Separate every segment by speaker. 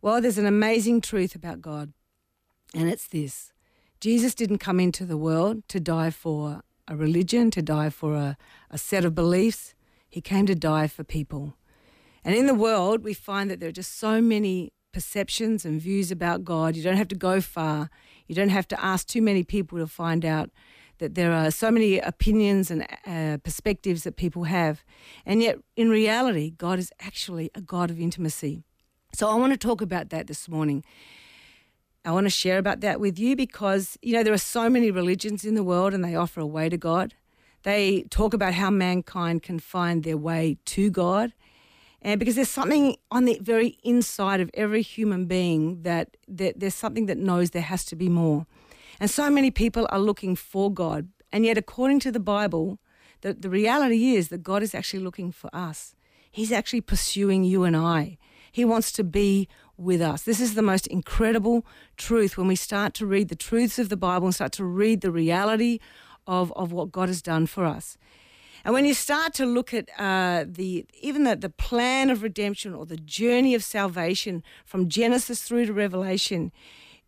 Speaker 1: Well, there's an amazing truth about God, and it's this Jesus didn't come into the world to die for a religion, to die for a, a set of beliefs. He came to die for people. And in the world, we find that there are just so many perceptions and views about God. You don't have to go far. You don't have to ask too many people to find out that there are so many opinions and uh, perspectives that people have. And yet, in reality, God is actually a God of intimacy. So I want to talk about that this morning. I want to share about that with you because, you know, there are so many religions in the world and they offer a way to God. They talk about how mankind can find their way to God. And because there's something on the very inside of every human being that, that there's something that knows there has to be more. And so many people are looking for God. And yet, according to the Bible, the, the reality is that God is actually looking for us. He's actually pursuing you and I. He wants to be with us. This is the most incredible truth when we start to read the truths of the Bible and start to read the reality of, of what God has done for us. And when you start to look at uh, the even the, the plan of redemption or the journey of salvation from Genesis through to Revelation,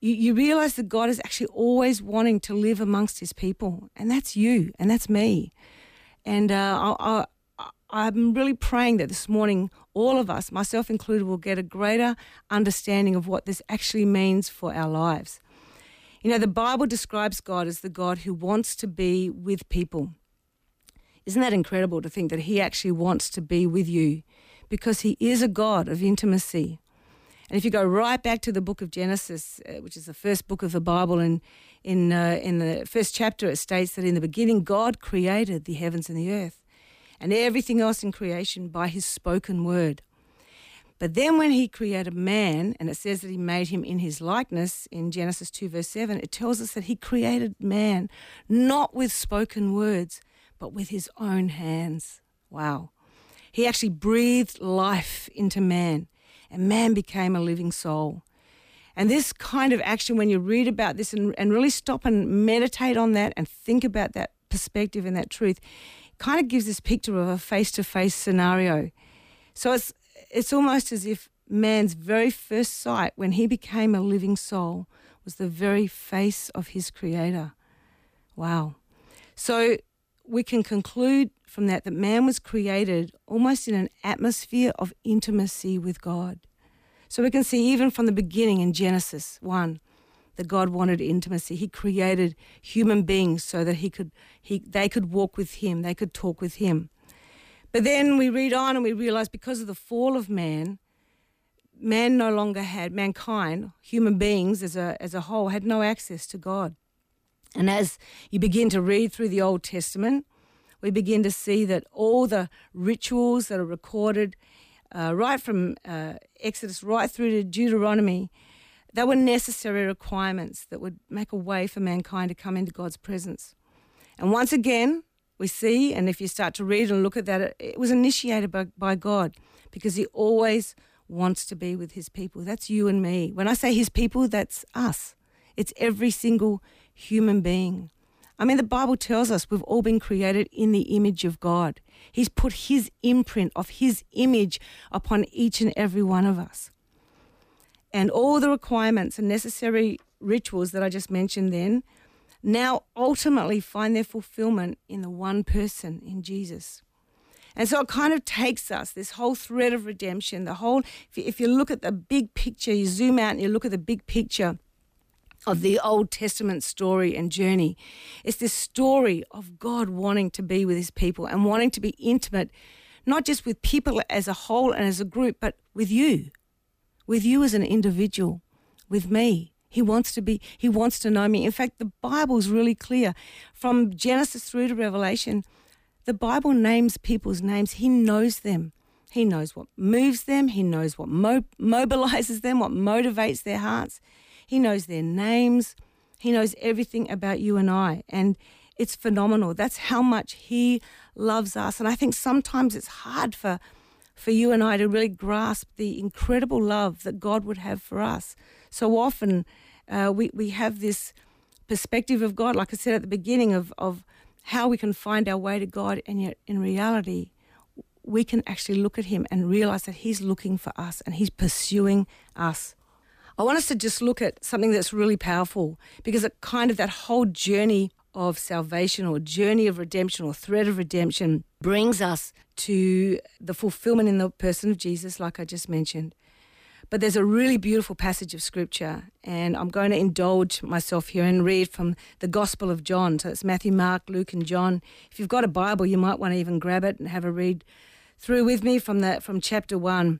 Speaker 1: you, you realize that God is actually always wanting to live amongst his people. And that's you, and that's me. And uh, I, I'm really praying that this morning, all of us, myself included, will get a greater understanding of what this actually means for our lives. You know, the Bible describes God as the God who wants to be with people. Isn't that incredible to think that He actually wants to be with you because He is a God of intimacy? And if you go right back to the book of Genesis, uh, which is the first book of the Bible, and in, uh, in the first chapter, it states that in the beginning, God created the heavens and the earth and everything else in creation by his spoken word. But then when he created man, and it says that he made him in his likeness in Genesis 2, verse 7, it tells us that he created man not with spoken words, but with his own hands. Wow. He actually breathed life into man, and man became a living soul. And this kind of action, when you read about this and, and really stop and meditate on that and think about that perspective and that truth, kind of gives this picture of a face to face scenario. So it's, it's almost as if man's very first sight when he became a living soul was the very face of his creator. Wow. So we can conclude from that that man was created almost in an atmosphere of intimacy with God. So we can see even from the beginning in Genesis 1 that God wanted intimacy. He created human beings so that he could he they could walk with him, they could talk with him. But then we read on and we realize because of the fall of man, man no longer had mankind, human beings as a as a whole had no access to God. And as you begin to read through the Old Testament, we begin to see that all the rituals that are recorded, uh, right from uh, Exodus right through to Deuteronomy, they were necessary requirements that would make a way for mankind to come into God's presence. And once again, we see, and if you start to read and look at that, it, was initiated by, by God because He always wants to be with His people. That's you and me. When I say His people, that's us, it's every single human being. I mean, the Bible tells us we've all been created in the image of God. He's put His imprint of His image upon each and every one of us. And all the requirements and necessary rituals that I just mentioned then now ultimately find their fulfillment in the one person, in Jesus. And so it kind of takes us, this whole thread of redemption, the whole, if you, if you look at the big picture, you zoom out and you look at the big picture of the Old Testament story and journey. It's this story of God wanting to be with his people and wanting to be intimate, not just with people as a whole and as a group, but with you, with you as an individual, with me. He wants to be, he wants to know me. In fact, the Bible's really clear. From Genesis through to Revelation, the Bible names people's names. He knows them. He knows what moves them. He knows what mo- mobilizes them, what motivates their hearts. He knows their names. He knows everything about you and I. And it's phenomenal. That's how much He loves us. And I think sometimes it's hard for, for you and I to really grasp the incredible love that God would have for us. So often uh, we, we have this perspective of God, like I said at the beginning, of, of how we can find our way to God. And yet, in reality, we can actually look at Him and realize that He's looking for us and He's pursuing us I want us to just look at something that's really powerful because it kind of that whole journey of salvation or journey of redemption or thread of redemption brings us to the fulfillment in the person of Jesus, like I just mentioned. But there's a really beautiful passage of scripture, and I'm going to indulge myself here and read from the Gospel of John. So it's Matthew, Mark, Luke, and John. If you've got a Bible, you might want to even grab it and have a read through with me from the from chapter one.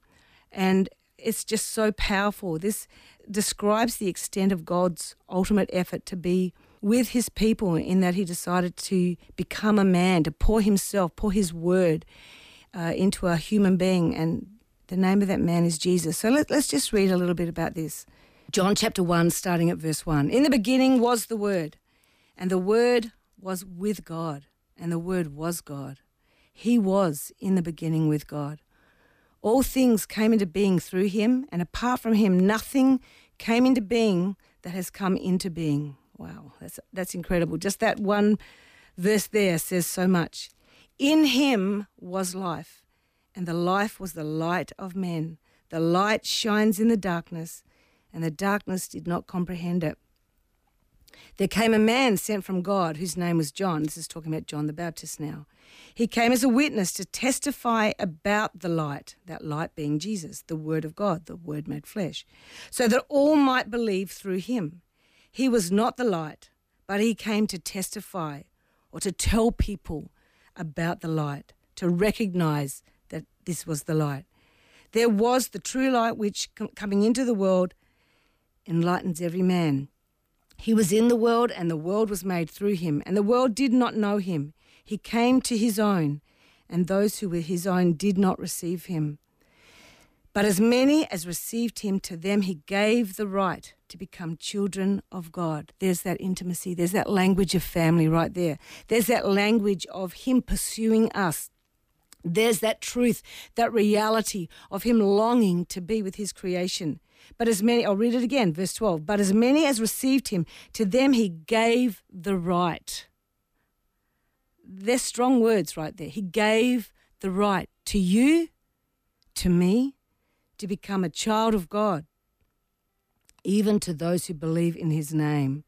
Speaker 1: And it's just so powerful. This describes the extent of God's ultimate effort to be with his people in that he decided to become a man, to pour himself, pour his word uh, into a human being. And the name of that man is Jesus. So let, let's just read a little bit about this. John chapter 1, starting at verse 1. In the beginning was the Word, and the Word was with God, and the Word was God. He was in the beginning with God. All things came into being through him, and apart from him, nothing came into being that has come into being. Wow, that's, that's incredible. Just that one verse there says so much. In him was life and the life was the light of men. The light shines in the darkness, and the darkness did not comprehend it. There came a man sent from God whose name was John. This is talking about John the Baptist now. He came as a witness to testify about the light, that light being Jesus, the Word of God, the Word made flesh, so that all might believe through him. He was not the light, but he came to testify or to tell people about the light, to recognize that this was the light. There was the true light which, coming into the world, enlightens every man. He was in the world, and the world was made through him, and the world did not know him. He came to his own, and those who were his own did not receive him. But as many as received him, to them he gave the right to become children of God. There's that intimacy, there's that language of family right there. There's that language of him pursuing us, there's that truth, that reality of him longing to be with his creation. But as many, I'll read it again, verse 12. But as many as received him, to them he gave the right. They're strong words right there. He gave the right to you, to me, to become a child of God, even to those who believe in his name,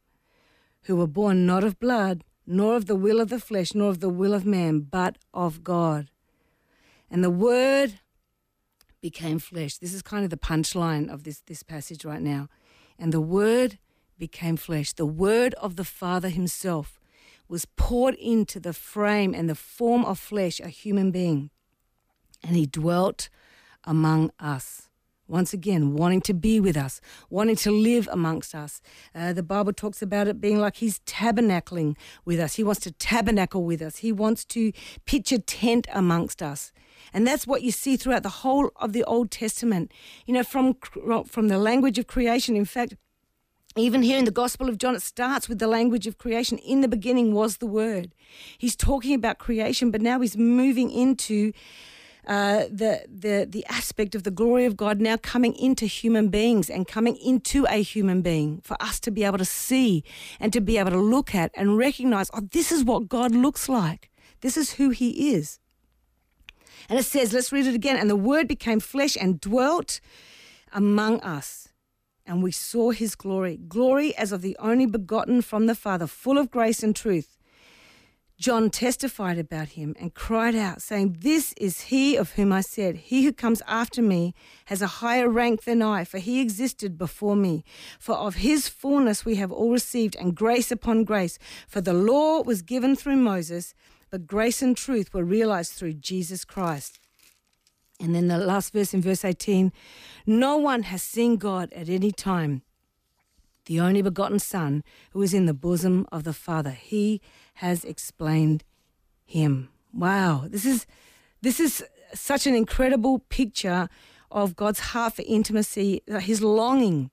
Speaker 1: who were born not of blood, nor of the will of the flesh, nor of the will of man, but of God. And the word became flesh. This is kind of the punchline of this, this passage right now. And the word became flesh. The word of the Father himself was poured into the frame and the form of flesh, a human being. And he dwelt among us once again, wanting to be with us, wanting to live amongst us. Uh, the Bible talks about it being like He's tabernacling with us. He wants to tabernacle with us. He wants to pitch a tent amongst us. And that's what you see throughout the whole of the Old Testament. You know, from, from the language of creation. In fact, even here in the Gospel of John, it starts with the language of creation. In the beginning was the Word. He's talking about creation, but now he's moving into uh, the, the, the aspect of the glory of God now coming into human beings and coming into a human being for us to be able to see and to be able to look at and recognize, oh, this is what God looks like. This is who he is. And it says, let's read it again. And the word became flesh and dwelt among us. And we saw his glory, glory as of the only begotten from the Father, full of grace and truth. John testified about him and cried out, saying, This is he of whom I said, He who comes after me has a higher rank than I, for he existed before me. For of his fullness we have all received, and grace upon grace. For the law was given through Moses, but grace and truth were realized through Jesus Christ. And then the last verse in verse 18 No one has seen God at any time the only begotten Son, who is in the bosom of the Father. He has explained him. Wow, this is this is such an incredible picture of God's heart for intimacy, uh, his longing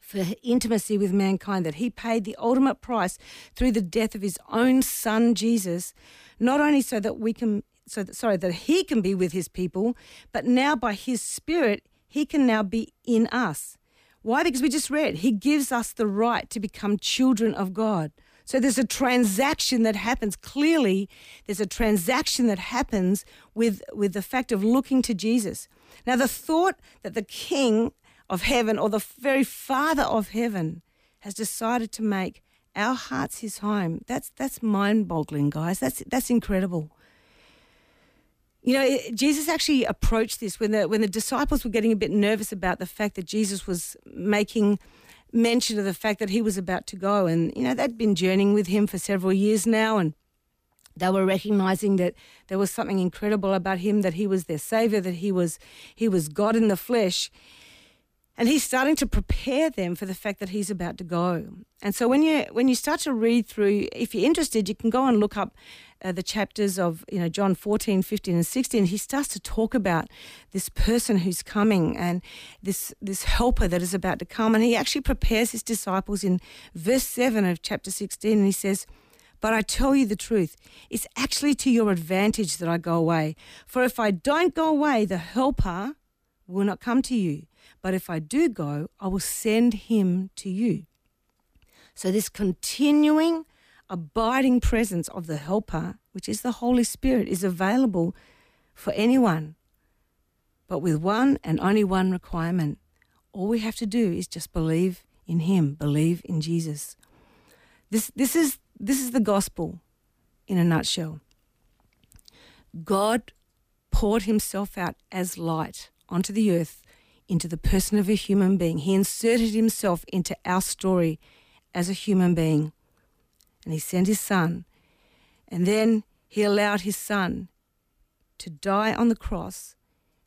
Speaker 1: for intimacy with mankind, that he paid the ultimate price through the death of his own son Jesus, not only so that we can so that, sorry that he can be with his people, but now by his spirit he can now be in us. Why? Because we just read, He gives us the right to become children of God. So there's a transaction that happens. Clearly, there's a transaction that happens with, with the fact of looking to Jesus. Now, the thought that the king of heaven or the very Father of heaven has decided to make our hearts his home. That's that's mind-boggling, guys. That's that's incredible. You know, Jesus actually approached this when the when the disciples were getting a bit nervous about the fact that Jesus was making mention of the fact that he was about to go, and you know they'd been journeying with him for several years now, and they were recognizing that there was something incredible about him, that he was their savior, that he was he was God in the flesh. And he's starting to prepare them for the fact that he's about to go. And so when you when you start to read through, if you're interested, you can go and look up uh, the chapters of you know John 14, 15, and 16. He starts to talk about this person who's coming and this this helper that is about to come. And he actually prepares his disciples in verse 7 of chapter 16. And he says, but I tell you the truth, it's actually to your advantage that I go away. For if I don't go away, the helper will not come to you. But if I do go, I will send him to you. So, this continuing, abiding presence of the Helper, which is the Holy Spirit, is available for anyone, but with one and only one requirement. All we have to do is just believe in Him, believe in Jesus. This, this, is, this is the gospel in a nutshell. God poured Himself out as light onto the earth into the person of a human being. He inserted himself into our story as a human being. And he sent his son. And then he allowed his son to die on the cross.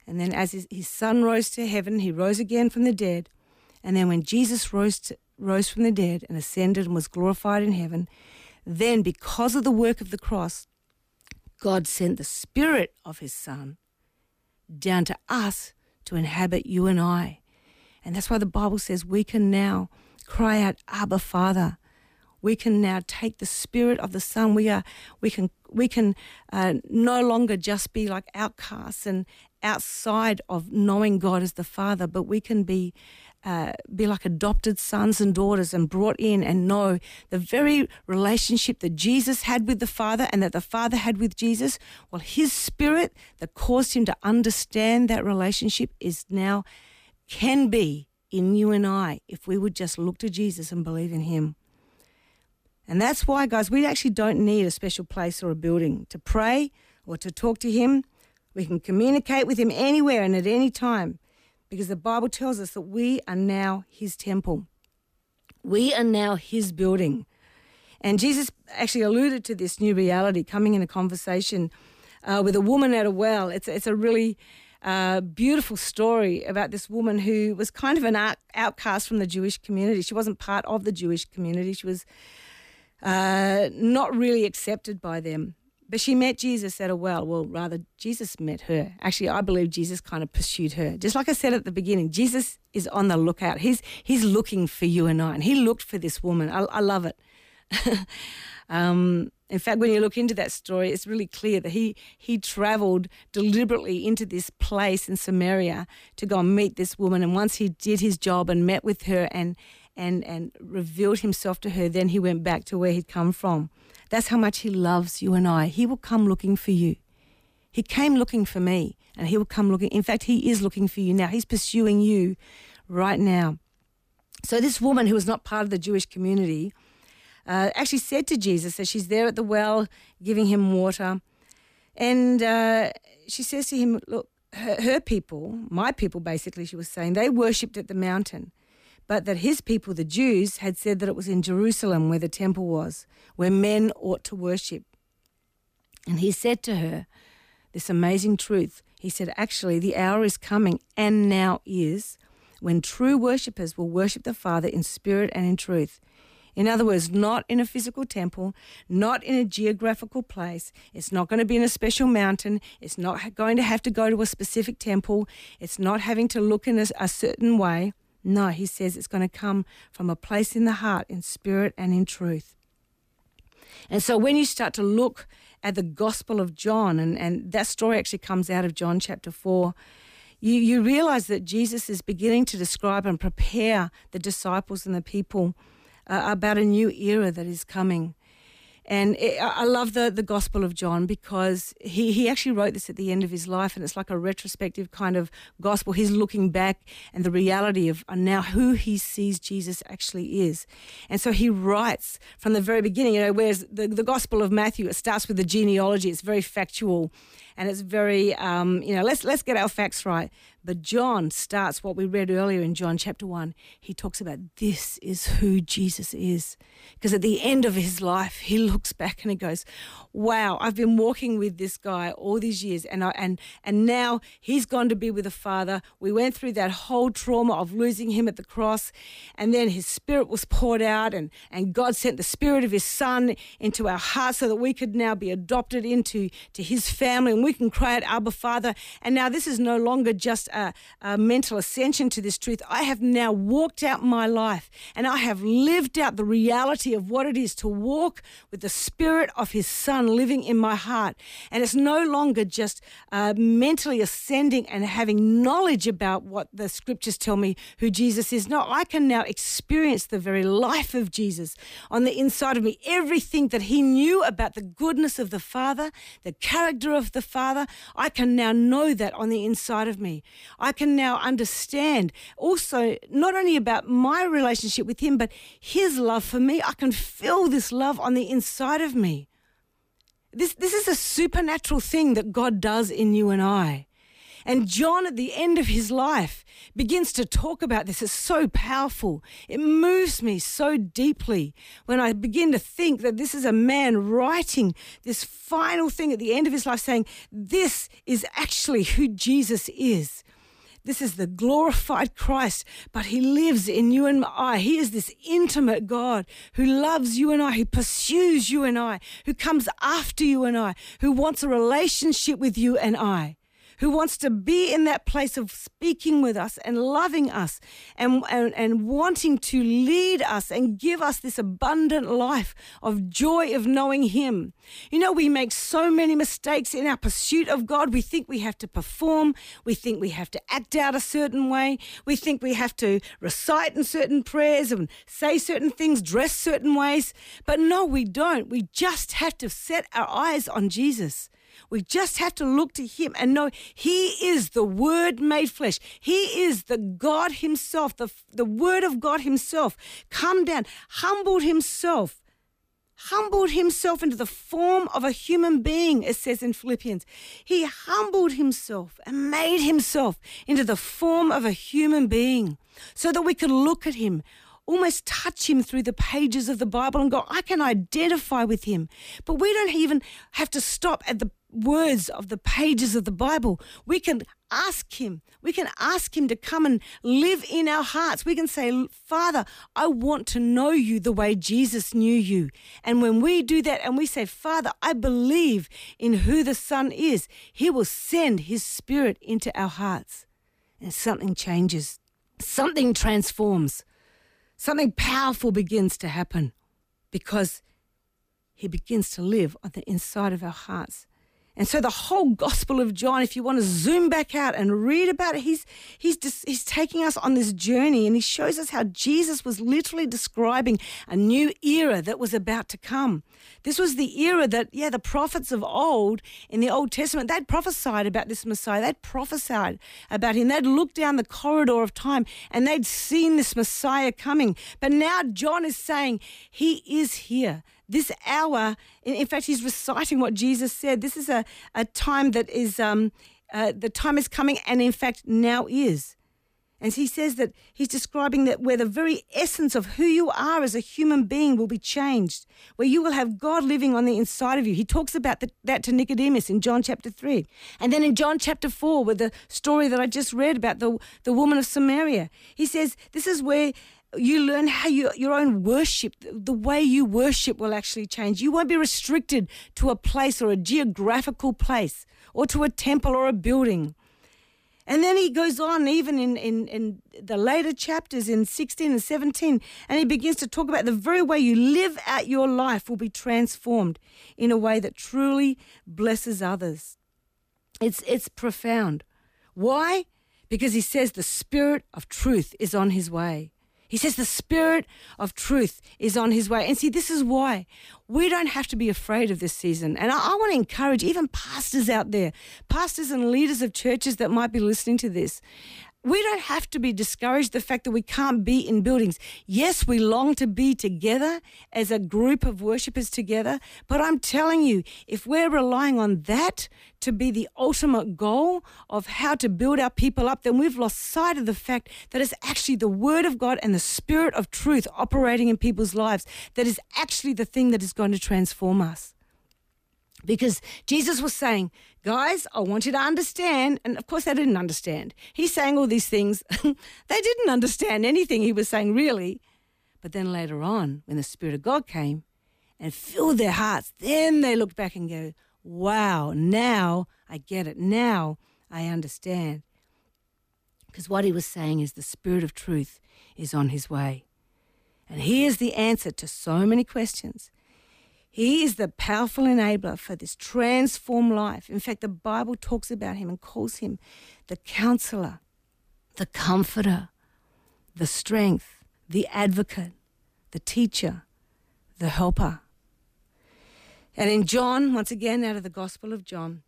Speaker 1: And then, as his, his son rose to heaven, he rose again from the dead. And then, when Jesus rose, to, rose from the dead and ascended and was glorified in heaven, then, because of the work of the cross, God sent the Spirit of His Son down to us to inhabit you and I. And that's why the Bible says we can now cry out, Abba, Father. We can now take the spirit of the Son. We are, we can, we can uh, no longer just be like outcasts and outside of knowing God as the Father, but we can be uh, be like adopted sons and daughters and brought in and know the very relationship that Jesus had with the Father and that the Father had with Jesus. Well, His Spirit that caused Him to understand that relationship is now, can be in you and I if we would just look to Jesus and believe in Him. And that's why, guys, we actually don't need a special place or a building to pray or to talk to Him. We can communicate with Him anywhere and at any time because the Bible tells us that we are now his temple. We are now his building. And Jesus actually alluded to this new reality coming in a conversation uh, with a woman at a well. It's, it's a really uh, beautiful story about this woman who was kind of an outcast from the Jewish community. She wasn't part of the Jewish community, she was uh, not really accepted by them. But she met Jesus at a well. Well, rather, Jesus met her. Actually, I believe Jesus kind of pursued her. Just like I said at the beginning, Jesus is on the lookout. He's he's looking for you and I, and he looked for this woman. I, I love it. um, in fact, when you look into that story, it's really clear that he he travelled deliberately into this place in Samaria to go and meet this woman. And once he did his job and met with her and and and revealed himself to her, then he went back to where he'd come from. That's how much He loves you and I. He will come looking for you. He came looking for me, and He will come looking. In fact, He is looking for you now. He's pursuing you right now. So, this woman who was not part of the Jewish community uh, actually said to Jesus that she's there at the well giving him water. And uh, she says to him, Look, her, her people, my people basically, she was saying, they worshipped at the mountain but that his people, the Jews, had said that it was in Jerusalem where the temple was, where men ought to worship. And he said to her this amazing truth. He said, Actually, the hour is coming, and now is, when true worshippers will worship the Father in spirit and in truth. In other words, not in a physical temple, not in a geographical place. It's not going to be in a special mountain. It's not going to have to go to a specific temple. It's not having to look in a, a certain way. No, he says it's going to come from a place in the heart, in spirit and in truth. And so when you start to look at the Gospel of John, and, and that story actually comes out of John chapter 4, you, you realize that Jesus is beginning to describe and prepare the disciples and the people uh, about a new era that is coming. And it, I love the, the Gospel of John because he, he actually wrote this at the end of his life, and it's like a retrospective kind of gospel. He's looking back and the reality of uh, now who he sees Jesus actually is. And so he writes from the very beginning, you know, whereas the, the Gospel of Matthew, it starts with the genealogy, it's very factual and it's very, um, you know, let's, let's get our facts right. But John starts what we read earlier in John chapter 1. He talks about this is who Jesus is. Because at the end of his life, he looks back and he goes, Wow, I've been walking with this guy all these years, and, I, and, and now he's gone to be with the Father. We went through that whole trauma of losing him at the cross, and then his spirit was poured out, and, and God sent the spirit of his Son into our hearts so that we could now be adopted into to his family we can cry out, Abba, Father. And now this is no longer just a, a mental ascension to this truth. I have now walked out my life and I have lived out the reality of what it is to walk with the Spirit of His Son living in my heart. And it's no longer just uh, mentally ascending and having knowledge about what the scriptures tell me who Jesus is. No, I can now experience the very life of Jesus on the inside of me. Everything that He knew about the goodness of the Father, the character of the Father, I can now know that on the inside of me. I can now understand also not only about my relationship with Him, but His love for me. I can feel this love on the inside of me. This, this is a supernatural thing that God does in you and I. And John, at the end of his life, begins to talk about this. It's so powerful. It moves me so deeply when I begin to think that this is a man writing this final thing at the end of his life saying, This is actually who Jesus is. This is the glorified Christ, but He lives in you and I. He is this intimate God who loves you and I, who pursues you and I, who comes after you and I, who wants a relationship with you and I who wants to be in that place of speaking with us and loving us and, and, and wanting to lead us and give us this abundant life of joy of knowing Him. You know, we make so many mistakes in our pursuit of God. We think we have to perform, we think we have to act out a certain way, we think we have to recite in certain prayers and say certain things, dress certain ways. But no, we don't. We just have to set our eyes on Jesus. We just have to look to Him and know He is the Word made flesh. He is the God Himself, the, the Word of God Himself, come down, humbled Himself humbled himself into the form of a human being, it says in Philippians. He humbled himself and made himself into the form of a human being so that we could look at him, almost touch him through the pages of the Bible and go, I can identify with him. But we don't even have to stop at the words of the pages of the Bible. We can ask Him. We can ask Him to come and live in our hearts. We can say, Father, I want to know you the way Jesus knew you. And when we do that and we say, Father, I believe in who the Son is, He will send His Spirit into our hearts. And something changes, something transforms, something powerful begins to happen because He begins to live on the inside of our hearts. And so the whole Gospel of John, if you want to zoom back out and read about it, he's he's just, he's taking us on this journey, and he shows us how Jesus was literally describing a new era that was about to come. This was the era that, yeah, the prophets of old in the Old Testament they'd prophesied about this Messiah. They'd prophesied about him. They'd looked down the corridor of time and they'd seen this Messiah coming. But now John is saying he is here this hour, in, fact, he's reciting what Jesus said. This is a, a time that is, um, uh, the time is coming, and in fact, now is. And he says that he's describing that where the very essence of who you are as a human being will be changed, where you will have God living on the inside of you. He talks about the, that to Nicodemus in John chapter 3. And then in John chapter 4, with the story that I just read about the, the woman of Samaria, he says this is where you learn how you, your own worship, the way you worship will actually change. You won't be restricted to a place or a geographical place or to a temple or a building. And then he goes on, even in, in, in the later chapters in 16 and 17, and he begins to talk about the very way you live out your life will be transformed in a way that truly blesses others. It's, it's profound. Why? Because he says the Spirit of truth is on his way. He says the Spirit of truth is on his way. And see, this is why we don't have to be afraid of this season. And I, I, want to encourage even pastors out there, pastors and leaders of churches that might be listening to this we don't have to be discouraged the fact that we can't be in buildings. Yes, we long to be together as a group of worshippers together, but I'm telling you, if we're relying on that to be the ultimate goal of how to build our people up, then we've lost sight of the fact that it's actually the Word of God and the Spirit of truth operating in people's lives that is actually the thing that is going to transform us. Because Jesus was saying, guys, I want you to understand. And of course, they didn't understand. He's saying all these things. they didn't understand anything he was saying, really. But then later on, when the Spirit of God came and filled their hearts, then they looked back and go, wow, now I get it. Now I understand. Because what he was saying is the Spirit of truth is on his way. And here's the answer to so many questions. He is the powerful enabler for this transformed life. In fact, the Bible talks about him and calls him the counselor, the comforter, the strength, the advocate, the teacher, the helper. And in John, once again, out of the Gospel of John,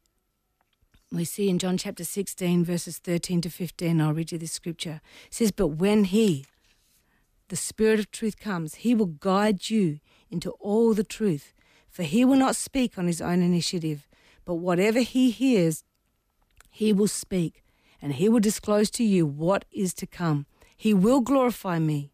Speaker 1: we see in John chapter 16, verses 13 to 15, I'll read you this scripture. It says, But when He, the Spirit of truth, comes, He will guide you into all the truth. For he will not speak on his own initiative, but whatever he hears, he will speak, and he will disclose to you what is to come. He will glorify me,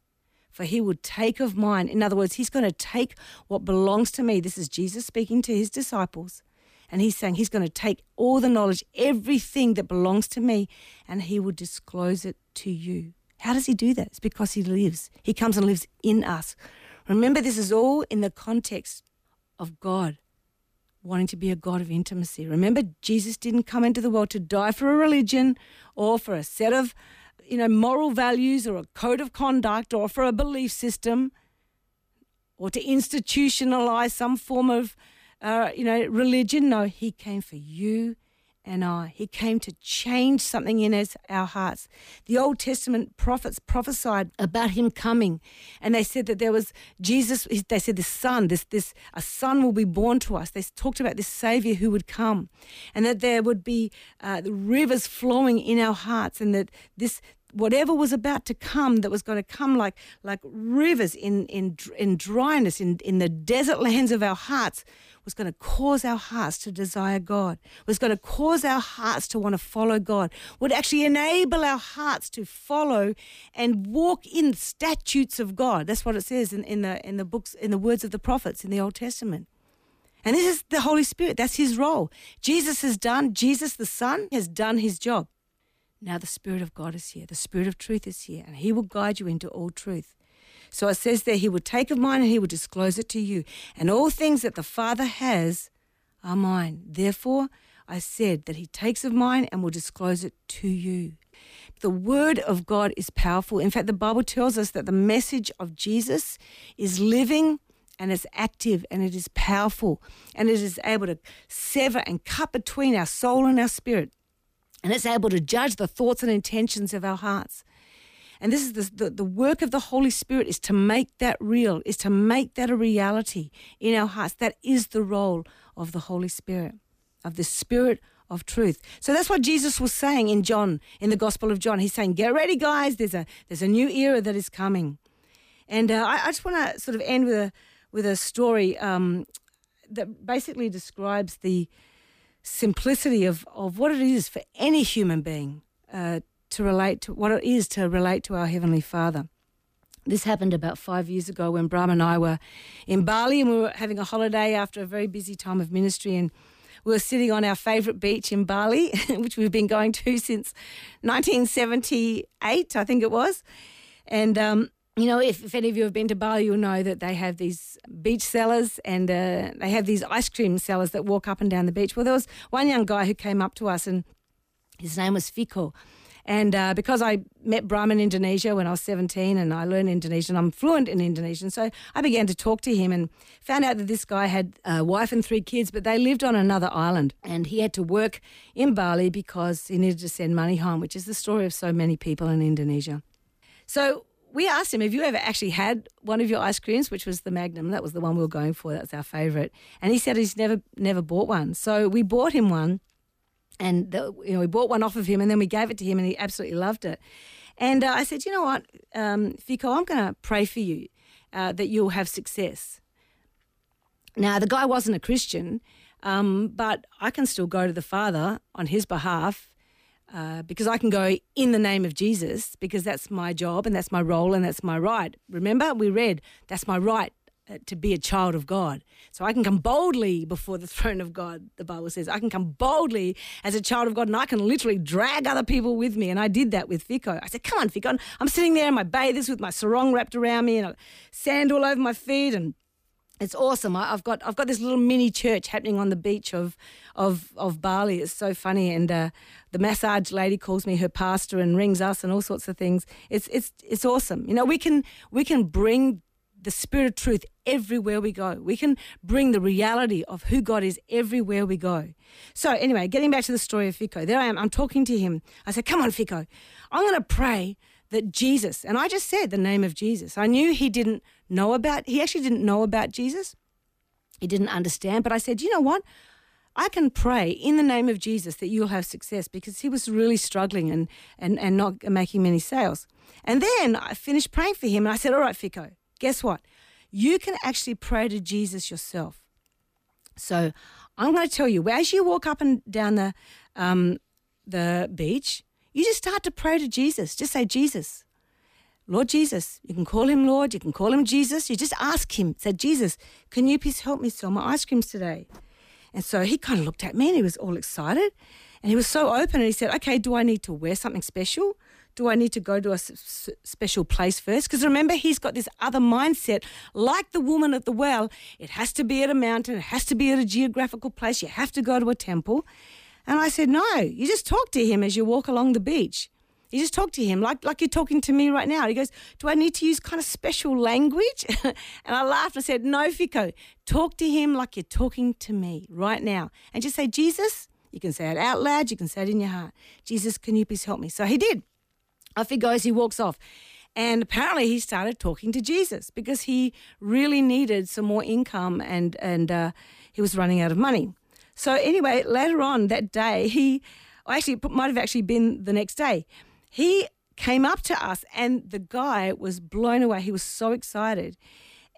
Speaker 1: for he will take of mine. In other words, he's going to take what belongs to me. This is Jesus speaking to his disciples. And he's saying he's going to take all the knowledge, everything that belongs to me, and he will disclose it to you. How does he do that? It's because he lives. He comes and lives in us. Remember, this is all in the context of God, wanting to be a God of intimacy. Remember, Jesus didn't come into the world to die for a religion or for a set of you know, moral values or a code of conduct or for a belief system or to institutionalize some form of, uh, you know, religion. No, he came for you and I. He came to change something in us, our hearts. The Old Testament prophets prophesied about him coming, and they said that there was Jesus. They said the Son, this this a Son will be born to us. They talked about this Savior who would come, and that there would be uh, the rivers flowing in our hearts, and that this whatever was about to come that was going to come like like rivers in in in dryness in in the desert lands of our hearts was going to cause our hearts to desire God, was going to cause our hearts to want to follow God, would actually enable our hearts to follow and walk in statutes of God. That's what it says in, in the in the books, in the words of the prophets in the Old Testament. And this is the Holy Spirit. That's his role. Jesus has done, Jesus the Son has done his job. Now the Spirit of God is here. The Spirit of truth is here, and he will guide you into all truth. So it says there, He will take of mine and He will disclose it to you. And all things that the Father has are mine. Therefore, I said that He takes of mine and will disclose it to you. The Word of God is powerful. In fact, the Bible tells us that the message of Jesus is living and it's active and it is powerful and it is able to sever and cut between our soul and our spirit. And it's able to judge the thoughts and intentions of our hearts. And this is the, the, the, work of the Holy Spirit is to make that real, is to make that a reality in our hearts. That is the role of the Holy Spirit, of the Spirit of truth. So that's what Jesus was saying in John, in the Gospel of John. He's saying, "Get ready, guys. There's a there's a new era that is coming." And uh, I, I, just want to sort of end with a with a story um, that basically describes the simplicity of of what it is for any human being uh, to relate to what it is to relate to our Heavenly Father. This happened about five years ago when Brahm and I were in Bali and we were having a holiday after a very busy time of ministry and we were sitting on our favourite beach in Bali, which we've been going to since 1978, I think it was. And, um, you know, if, if any of you have been to Bali, you'll know that they have these beach sellers and uh, they have these ice cream sellers that walk up and down the beach. Well, there was one young guy who came up to us and his name was Fiko. And uh, because I met Brahm in Indonesia when I was 17 and I learned Indonesian, I'm fluent in Indonesian. So I began to talk to him and found out that this guy had a wife and three kids, but they lived on another island. And he had to work in Bali because he needed to send money home, which is the story of so many people in Indonesia. So we asked him, Have you ever actually had one of your ice creams, which was the Magnum? That was the one we were going for. That's our favourite. And he said he's never never bought one. So we bought him one. And the, you know, we bought one off of him, and then we gave it to him, and he absolutely loved it. And uh, I said, you know what, um, Fico, I'm going to pray for you uh, that you'll have success. Now, the guy wasn't a Christian, um, but I can still go to the Father on his behalf uh, because I can go in the name of Jesus because that's my job and that's my role and that's my right. Remember, we read, that's my right uh, to be a child of God. So I can come boldly before the throne of God, the Bible says. I can come boldly as a child of God and I can literally drag other people with me. And I did that with Fico. I said, Come on, Fico. I'm sitting there in my bathers with my sarong wrapped around me and sand all over my feet and it's awesome. I, have got I've got this little mini church happening on the beach of of of Bali. It's so funny, and uh, the massage lady calls me her pastor and rings us and all sorts of things. It's it's it's awesome. You know, we can we can bring the spirit of truth everywhere we go. We can bring the reality of who God is everywhere we go. So, anyway, getting back to the story of Fico, there I am. I'm talking to him. I said, Come on, Fico. I'm going to pray that Jesus, and I just said the name of Jesus. I knew he didn't know about, he actually didn't know about Jesus. He didn't understand, but I said, You know what? I can pray in the name of Jesus that you'll have success because he was really struggling and, and, and not making many sales. And then I finished praying for him and I said, All right, Fico, guess what? You can actually pray to Jesus yourself. So I'm going to tell you, as you walk up and down the, um, the beach, you just start to pray to Jesus. Just say, Jesus, Lord Jesus. You can call him Lord, you can call him Jesus. You just ask him, say, Jesus, can you please help me sell my ice creams today? And so he kind of looked at me and he was all excited. And he was so open and he said, Okay, do I need to wear something special? do I need to go to a special place first? Because remember, he's got this other mindset, like the woman at the well. It has to be at a mountain, it has to be at a geographical place, you have to go to a temple. And I said, No, you just talk to him as you walk along the beach. You just talk to him like, like you're talking to me right now. He goes, Do I need to use kind of special language? and I laughed. I said, No, Fico, talk to him like you're talking to me right now. And just say, Jesus, you can say it out loud, you can say it in your heart. Jesus, can you please help me? So he did. Off he goes, he walks off. And apparently he started talking to Jesus because he really needed some more income and, and uh, he was running out of money. So anyway, later on that day, he actually it might have actually been the next day. He came up to us and the guy was blown away. He was so excited.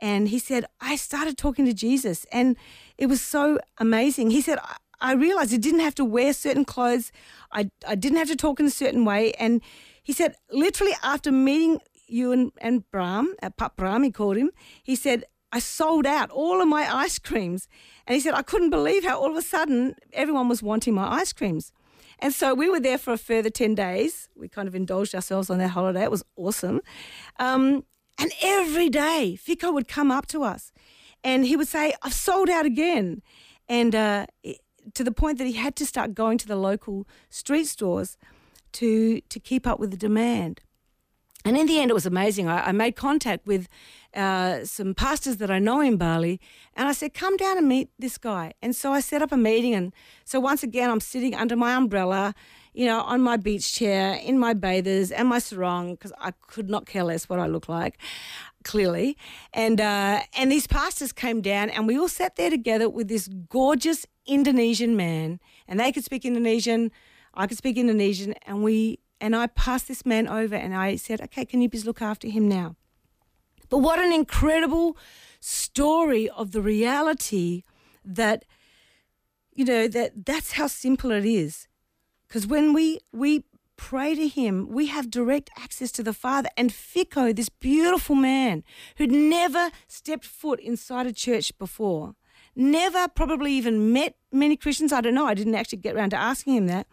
Speaker 1: And he said, I started talking to Jesus and it was so amazing. He said, I realized I didn't have to wear certain clothes. I, I didn't have to talk in a certain way. And he said, literally after meeting you and, and Brahm, uh, Pak Brahm, he called him, he said, I sold out all of my ice creams. And he said, I couldn't believe how all of a sudden everyone was wanting my ice creams. And so we were there for a further 10 days. We kind of indulged ourselves on that holiday. It was awesome. Um, and every day, Fico would come up to us and he would say, I've sold out again. And uh, to the point that he had to start going to the local street stores to to keep up with the demand. And in the end, it was amazing. I, I made contact with uh, some pastors that I know in Bali, and I said, "Come down and meet this guy." And so I set up a meeting, and so once again, I'm sitting under my umbrella, you know, on my beach chair, in my bathers and my sarong, because I could not care less what I look like, clearly. And uh, and these pastors came down, and we all sat there together with this gorgeous Indonesian man, and they could speak Indonesian. I could speak Indonesian, and we and I passed this man over, and I said, "Okay, can you please look after him now?" But what an incredible story of the reality that you know that that's how simple it is. Because when we we pray to him, we have direct access to the Father. And Fico, this beautiful man who'd never stepped foot inside a church before, never probably even met many Christians. I don't know. I didn't actually get around to asking him that.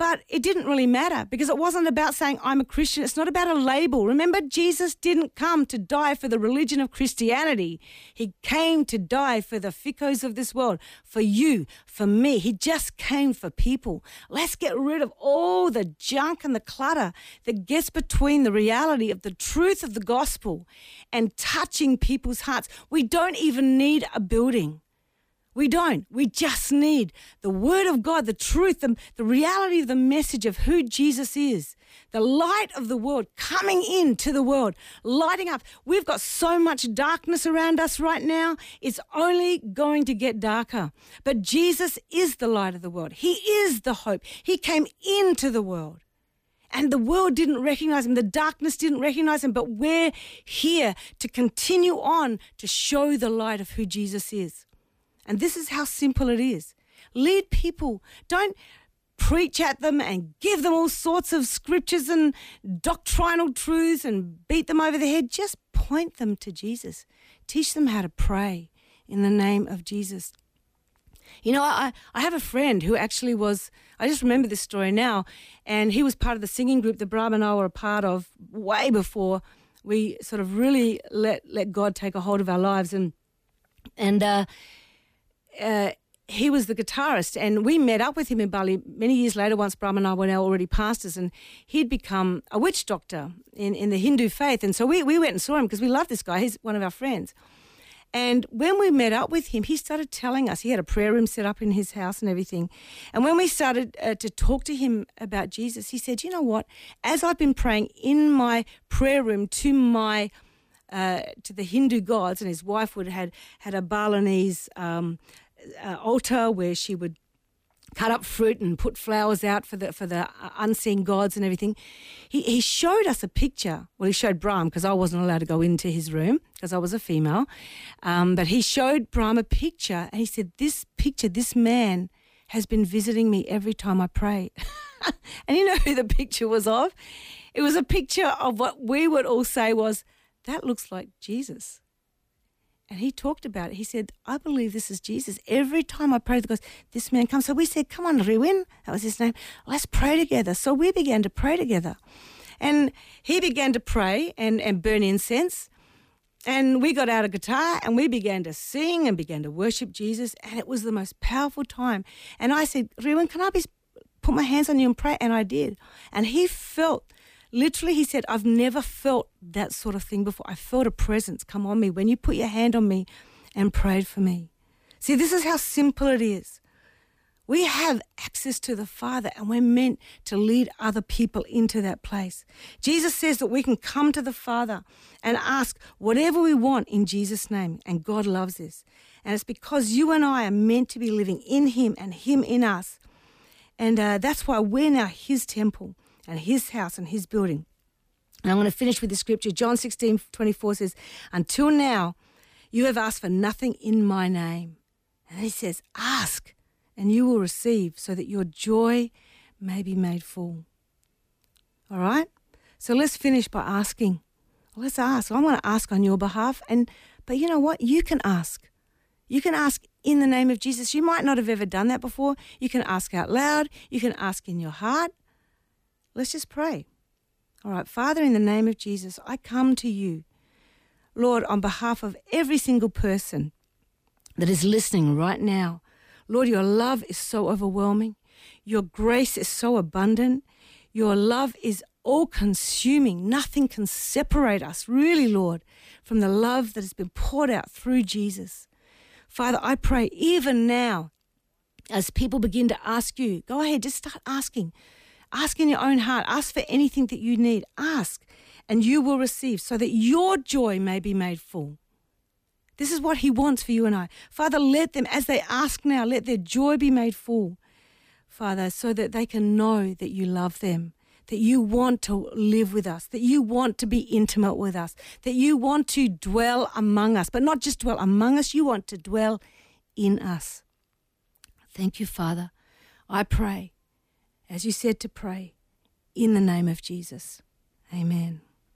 Speaker 1: But it didn't really matter because it wasn't about saying, I'm a Christian. It's not about a label. Remember, Jesus didn't come to die for the religion of Christianity. He came to die for the ficos of this world, for you, for me. He just came for people. Let's get rid of all the junk and the clutter that gets between the reality of the truth of the gospel and touching people's hearts. We don't even need a building. We don't. We just need the Word of God, the truth, the, the reality of the message of who Jesus is, the light of the world coming into the world, lighting up. We've got so much darkness around us right now, it's only going to get darker. But Jesus is the light of the world, He is the hope. He came into the world. And the world didn't recognize him. The darkness didn't recognize him. But we're here to continue on to show the light of who Jesus is. And this is how simple it is. Lead people. Don't preach at them and give them all sorts of scriptures and doctrinal truths and beat them over the head. Just point them to Jesus. Teach them how to pray in the name of Jesus. You know, I, I have a friend who actually was, I just remember this story now, and he was part of the singing group that Brahm and I were a part of way before we sort of really let, let God take a hold of our lives. And, and uh, uh, he was the guitarist, and we met up with him in Bali many years later. Once Brahm and I were now already pastors, and he'd become a witch doctor in, in the Hindu faith. And so we, we went and saw him because we love this guy. He's one of our friends. And when we met up with him, he started telling us he had a prayer room set up in his house and everything. And when we started uh, to talk to him about Jesus, he said, "You know what? As I've been praying in my prayer room to my uh, to the Hindu gods, and his wife would had had a Balinese um, uh, altar where she would cut up fruit and put flowers out for the for the uh, unseen gods and everything. He he showed us a picture. Well, he showed Brahm because I wasn't allowed to go into his room because I was a female. Um, but he showed Brahm a picture and he said, "This picture, this man." Has been visiting me every time I pray. and you know who the picture was of? It was a picture of what we would all say was, that looks like Jesus. And he talked about it. He said, I believe this is Jesus. Every time I pray, because this man comes. So we said, Come on, Riwin, that was his name. Let's pray together. So we began to pray together. And he began to pray and, and burn incense. And we got out a guitar and we began to sing and began to worship Jesus. And it was the most powerful time. And I said, Riwin, can I be, put my hands on you and pray? And I did. And he felt literally he said i've never felt that sort of thing before. I felt a presence come on me when you put your hand on me and prayed for me. See this is how simple it is. We have access to the father and we're meant to lead other people into that place. Jesus says that we can come to the father and ask whatever we want in jesus name and god loves this. And it's because you and i are meant to be living in him and him in us. And uh, that's why we're now his temple and his house and his building. And I'm going to finish with the scripture. John 16 24 says, Until now, you have asked for nothing in my name. And he says, Ask, and you will receive, so that your joy may be made full. All right? So let's finish by asking. Let's ask. I want to ask on your behalf. And but you know what? You can ask. You can ask in the name of Jesus. You might not have ever done that before. You can ask out loud. You can ask in your heart. Let's just pray. All right, Father, in the name of Jesus, I come to you, Lord, on behalf of every single person that is listening right now. Lord, your love is so overwhelming. Your grace is so abundant. Your love is all consuming. Nothing can separate us, really, Lord, from the love that has been poured out through Jesus. Father, I pray even now, as people begin to ask you, go ahead, just start asking. Ask in your own heart. Ask for anything that you need. Ask, and you will receive, so that your joy may be made full. This is what He wants for you and I. Father, let them, as they ask now, let their joy be made full, Father, so that they can know that you love them, that you want to live with us, that you want to be intimate with us, that you want to dwell among us, but not just dwell among us, you want to dwell in us. Thank you, Father. I pray as you said to pray, in the name of Jesus. Amen.